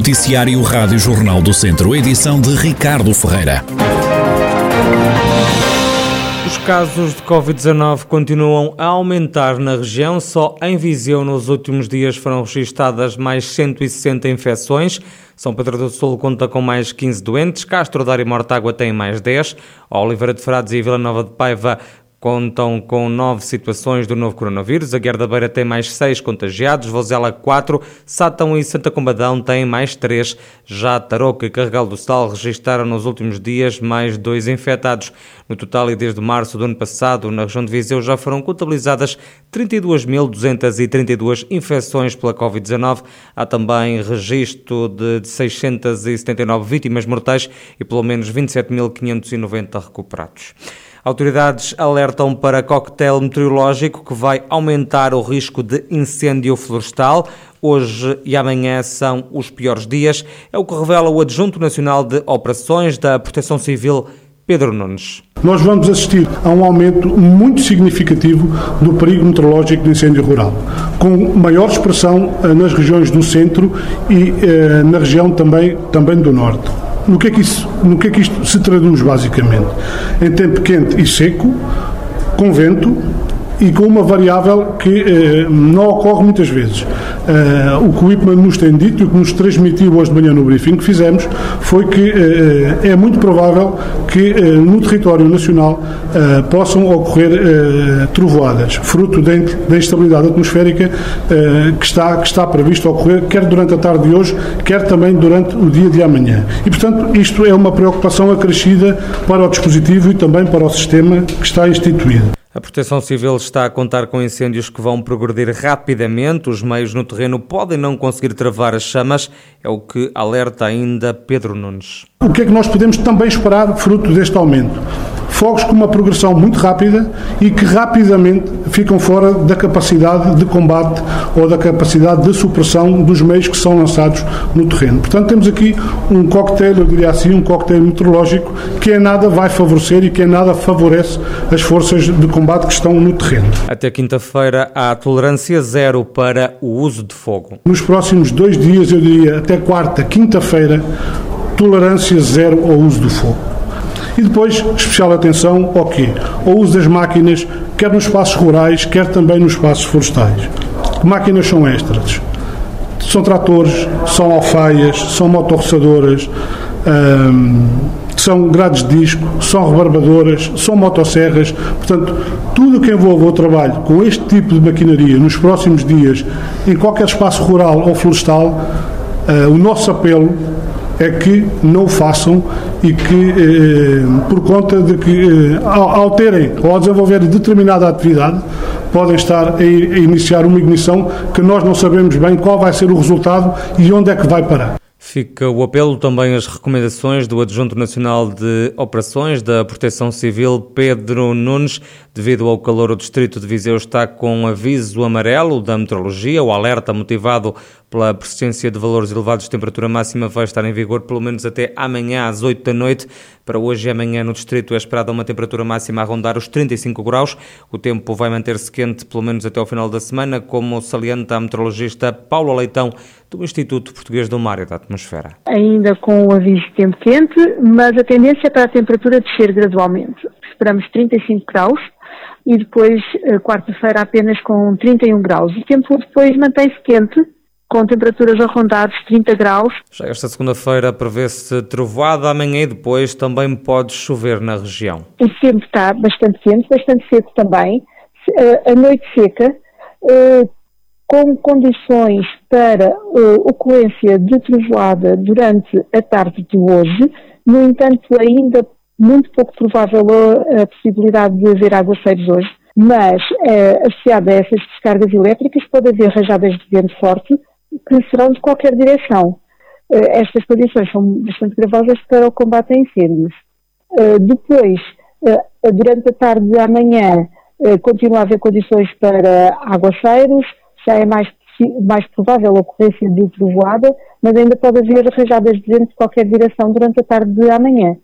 Noticiário Rádio Jornal do Centro, edição de Ricardo Ferreira. Os casos de Covid-19 continuam a aumentar na região. Só em Viseu, nos últimos dias, foram registadas mais 160 infecções. São Pedro do Sul conta com mais 15 doentes. Castro Dário e Mortágua tem mais 10. Oliveira de Frades e Vila Nova de Paiva contam com nove situações do novo coronavírus. A Guerra da Beira tem mais seis contagiados, Vozela quatro, Sátão e Santa Combadão têm mais três. Já Tarouca e Carregal do Sal registraram nos últimos dias mais dois infectados. No total, e desde março do ano passado, na região de Viseu já foram contabilizadas 32.232 infecções pela Covid-19. Há também registro de 679 vítimas mortais e pelo menos 27.590 recuperados. Autoridades alertam para coquetel meteorológico que vai aumentar o risco de incêndio florestal. Hoje e amanhã são os piores dias. É o que revela o Adjunto Nacional de Operações da Proteção Civil, Pedro Nunes. Nós vamos assistir a um aumento muito significativo do perigo meteorológico de incêndio rural, com maior expressão eh, nas regiões do centro e eh, na região também, também do norte. No que, é que isso, no que é que isto se traduz, basicamente? Em tempo quente e seco, com vento, e com uma variável que eh, não ocorre muitas vezes. Eh, o que o IPMA nos tem dito e o que nos transmitiu hoje de manhã no briefing que fizemos foi que eh, é muito provável que eh, no território nacional eh, possam ocorrer eh, trovoadas, fruto da, da instabilidade atmosférica que, está, que está previsto ocorrer quer durante a tarde de hoje, quer também durante o dia de amanhã. E, portanto, isto é uma preocupação acrescida para o dispositivo e também para o sistema que está instituído. A Proteção Civil está a contar com incêndios que vão progredir rapidamente. Os meios no terreno podem não conseguir travar as chamas, é o que alerta ainda Pedro Nunes. O que é que nós podemos também esperar fruto deste aumento? fogos com uma progressão muito rápida e que rapidamente ficam fora da capacidade de combate ou da capacidade de supressão dos meios que são lançados no terreno. Portanto, temos aqui um coquetel, eu diria assim, um coquetel meteorológico que em nada vai favorecer e que em nada favorece as forças de combate que estão no terreno. Até quinta-feira há tolerância zero para o uso de fogo. Nos próximos dois dias, eu diria até quarta, quinta-feira, tolerância zero ao uso do fogo. E depois, especial atenção ao quê? Ao uso das máquinas, quer nos espaços rurais, quer também nos espaços florestais. Que máquinas são estas? São tratores, são alfaias, são motorroçadoras, hum, são grades de disco, são rebarbadoras, são motosserras. Portanto, tudo o que envolve o trabalho com este tipo de maquinaria nos próximos dias, em qualquer espaço rural ou florestal, uh, o nosso apelo é que não o façam e que, eh, por conta de que, eh, ao, ao, terem ou ao desenvolverem determinada atividade, podem estar a, a iniciar uma ignição que nós não sabemos bem qual vai ser o resultado e onde é que vai parar. Fica o apelo também as recomendações do Adjunto Nacional de Operações da Proteção Civil, Pedro Nunes. Devido ao calor, o Distrito de Viseu está com aviso amarelo da meteorologia. O alerta motivado pela persistência de valores elevados de temperatura máxima vai estar em vigor pelo menos até amanhã às 8 da noite. Para hoje e amanhã no distrito é esperada uma temperatura máxima a rondar os 35 graus. O tempo vai manter-se quente pelo menos até ao final da semana, como salienta a meteorologista Paula Leitão do Instituto Português do Mar e da Atmosfera. Ainda com o aviso de tempo quente, mas a tendência é para a temperatura descer gradualmente. Esperamos 35 graus e depois eh, quarta-feira apenas com 31 graus. O tempo depois mantém-se quente com temperaturas a rondar os 30 graus. Já esta segunda-feira prevê-se trovoada, amanhã e depois também pode chover na região. O tempo está bastante quente, bastante seco também. A noite seca, eh, com condições para eh, ocorrência de trovoada durante a tarde de hoje. No entanto, ainda muito pouco provável a, possibilidade de haver aguaceiros hoje, mas eh, associada a essas descargas elétricas pode haver rajadas de vento forte que serão de qualquer direção. Uh, estas condições são bastante gravosas para o combate a incêndios. Uh, depois, uh, durante a tarde de amanhã, continua a haver condições para aguaceiros, já é mais, mais provável a ocorrência de trovoada, mas ainda pode haver rajadas de vento de qualquer direção durante a tarde de amanhã.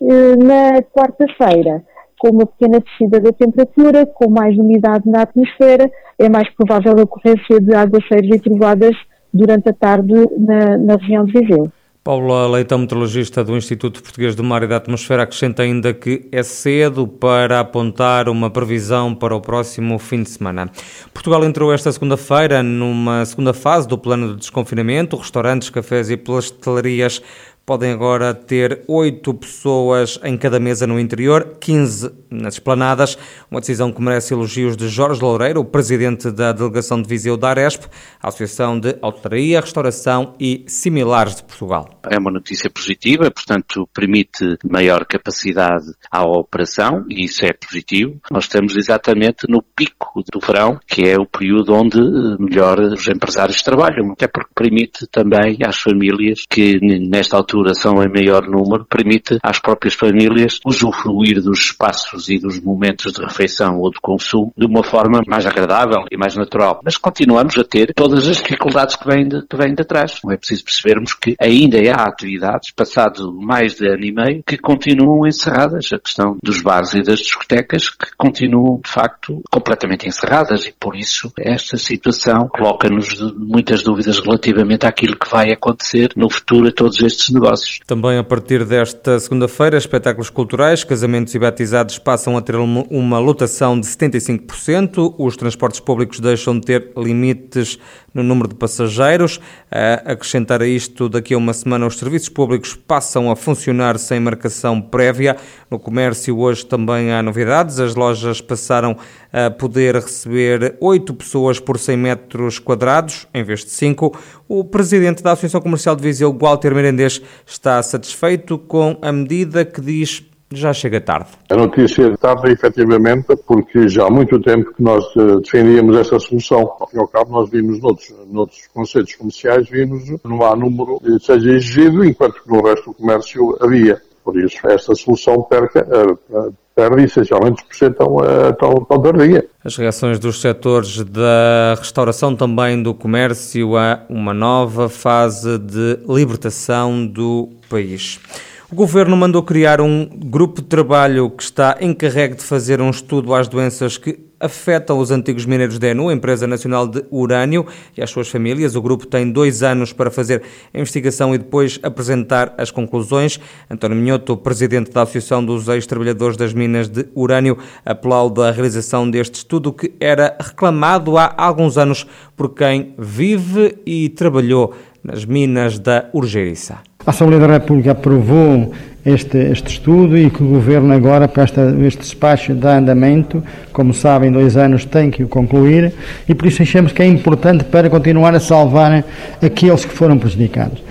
Na quarta-feira, com uma pequena descida da temperatura, com mais umidade na atmosfera, é mais provável a ocorrência de aguaceiros e trovoadas durante a tarde na, na região de Viseu. Paula Leitão, meteorologista do Instituto Português do Mar e da Atmosfera, acrescenta ainda que é cedo para apontar uma previsão para o próximo fim de semana. Portugal entrou esta segunda-feira numa segunda fase do plano de desconfinamento. Restaurantes, cafés e pastelarias Podem agora ter oito pessoas em cada mesa no interior, 15 nas esplanadas. Uma decisão que merece elogios de Jorge Loureiro, o presidente da delegação de Viseu da Aresp, Associação de Hotelaria, Restauração e Similares de Portugal. É uma notícia positiva, portanto, permite maior capacidade à operação e isso é positivo. Nós estamos exatamente no pico do verão, que é o período onde melhor os empresários trabalham, até porque permite também às famílias que nesta altura são em maior número, permite às próprias famílias usufruir dos espaços e dos momentos de refeição ou de consumo de uma forma mais agradável e mais natural. Mas continuamos a ter todas as dificuldades que vêm de, que vêm de trás. Não é preciso percebermos que ainda há atividades, passado mais de ano e meio, que continuam encerradas. A questão dos bares e das discotecas que continuam, de facto, completamente encerradas e por isso esta situação coloca-nos muitas dúvidas relativamente àquilo que vai acontecer no futuro a todos estes negócios negócios. Também a partir desta segunda-feira, espetáculos culturais, casamentos e batizados passam a ter uma lotação de 75%. Os transportes públicos deixam de ter limites no número de passageiros. A acrescentar a isto, daqui a uma semana os serviços públicos passam a funcionar sem marcação prévia. No comércio hoje também há novidades. As lojas passaram a poder receber 8 pessoas por 100 metros quadrados, em vez de 5. O presidente da Associação Comercial de Viseu, Walter Merendês, está satisfeito com a medida que diz já chega tarde. A notícia tarde, efetivamente, porque já há muito tempo que nós eh, defendíamos essa solução. Ao fim e ao cabo, nós vimos noutros, noutros conceitos comerciais, vimos não há número que seja exigido, enquanto que no resto do comércio havia. Por isso, esta solução perca, eh, perde essencialmente por ser tão, tão, tão tardia. As reações dos setores da restauração, também do comércio, a uma nova fase de libertação do país. O Governo mandou criar um grupo de trabalho que está encarregue de fazer um estudo às doenças que afetam os antigos mineiros da ENU, Empresa Nacional de Urânio, e as suas famílias. O grupo tem dois anos para fazer a investigação e depois apresentar as conclusões. António Minhoto, presidente da Associação dos Ex-Trabalhadores das Minas de Urânio, aplaude a realização deste estudo que era reclamado há alguns anos por quem vive e trabalhou nas minas da Urgeiriça. A Assembleia da República aprovou este, este estudo e que o Governo agora, para esta, este despacho de andamento, como sabem, dois anos tem que o concluir e por isso achamos que é importante para continuar a salvar aqueles que foram prejudicados.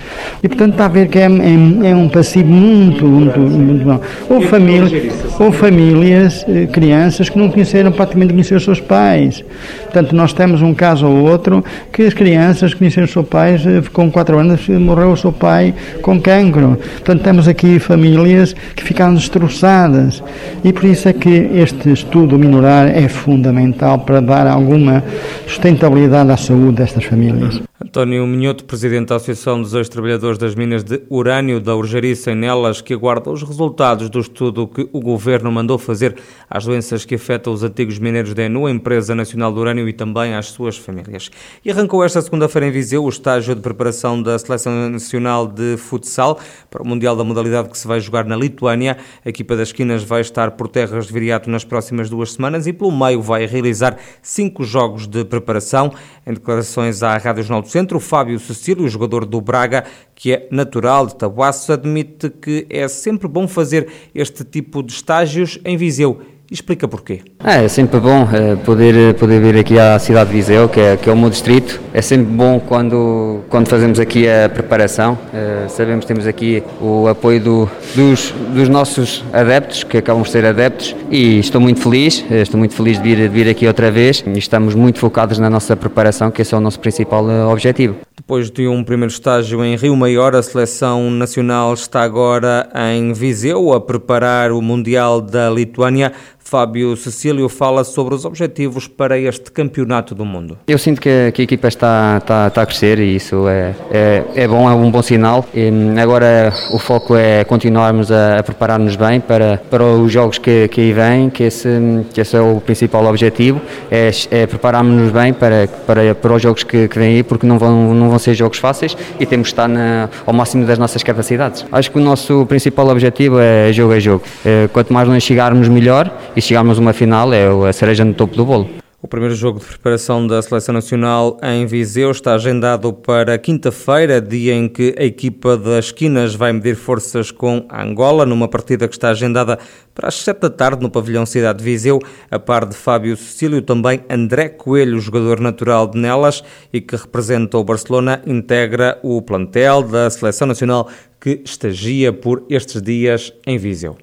E portanto está a ver que é, é, é um passivo muito, muito, muito bom. Ou, família, ou famílias, eh, crianças que não conheceram, praticamente conheceram os seus pais. Portanto, nós temos um caso ou outro que as crianças conheceram os seus pais, eh, com quatro anos morreu o seu pai com cancro. Portanto, temos aqui famílias famílias que ficaram destroçadas. E por isso é que este estudo minorar é fundamental para dar alguma sustentabilidade à saúde destas famílias. António Minhoto, presidente da Associação dos Ex-Trabalhadores das Minas de Urânio da Urgeriça em Nelas, que aguarda os resultados do estudo que o Governo mandou fazer às doenças que afetam os antigos mineiros da ENU, a Empresa Nacional do Urânio e também às suas famílias. E arrancou esta segunda-feira em Viseu o estágio de preparação da Seleção Nacional de Futsal para o Mundial da modalidade que se vai jogar na Lituânia. A equipa das esquinas vai estar por terras de Viriato nas próximas duas semanas e pelo meio vai realizar cinco jogos de preparação. Em declarações à Rádio Jornal do Centro, Fábio Cecílio, jogador do Braga, que é natural de Tabuaço, admite que é sempre bom fazer este tipo de estágios em Viseu explica porquê. É, é sempre bom é, poder, poder vir aqui à cidade de Viseu, que é, que é o meu distrito. É sempre bom quando, quando fazemos aqui a preparação. É, sabemos que temos aqui o apoio do, dos, dos nossos adeptos, que acabam de ser adeptos, e estou muito feliz, estou muito feliz de vir, de vir aqui outra vez estamos muito focados na nossa preparação, que esse é o nosso principal objetivo. Depois de um primeiro estágio em Rio Maior, a seleção nacional está agora em Viseu a preparar o Mundial da Lituânia. Fábio Cecílio fala sobre os objetivos para este campeonato do mundo. Eu sinto que, que a equipa está, está, está, a crescer e isso é, é, é bom, é um bom sinal. E agora o foco é continuarmos a, a preparar-nos bem para, para os jogos que, que aí vêm, que esse, que esse é o principal objetivo, é, é prepararmos-nos bem para, para, para os jogos que, que vêm aí, porque não vão, não vão ser jogos fáceis e temos que estar na, ao máximo das nossas capacidades. Acho que o nosso principal objetivo é jogo a jogo. É, quanto mais nós chegarmos, melhor, e chegarmos a uma final, é a cereja no topo do bolo. O primeiro jogo de preparação da Seleção Nacional em Viseu está agendado para quinta-feira, dia em que a equipa das esquinas vai medir forças com Angola, numa partida que está agendada para as sete da tarde no pavilhão Cidade de Viseu, a par de Fábio Cecílio, também André Coelho, jogador natural de Nelas e que representa o Barcelona, integra o plantel da Seleção Nacional que estagia por estes dias em Viseu.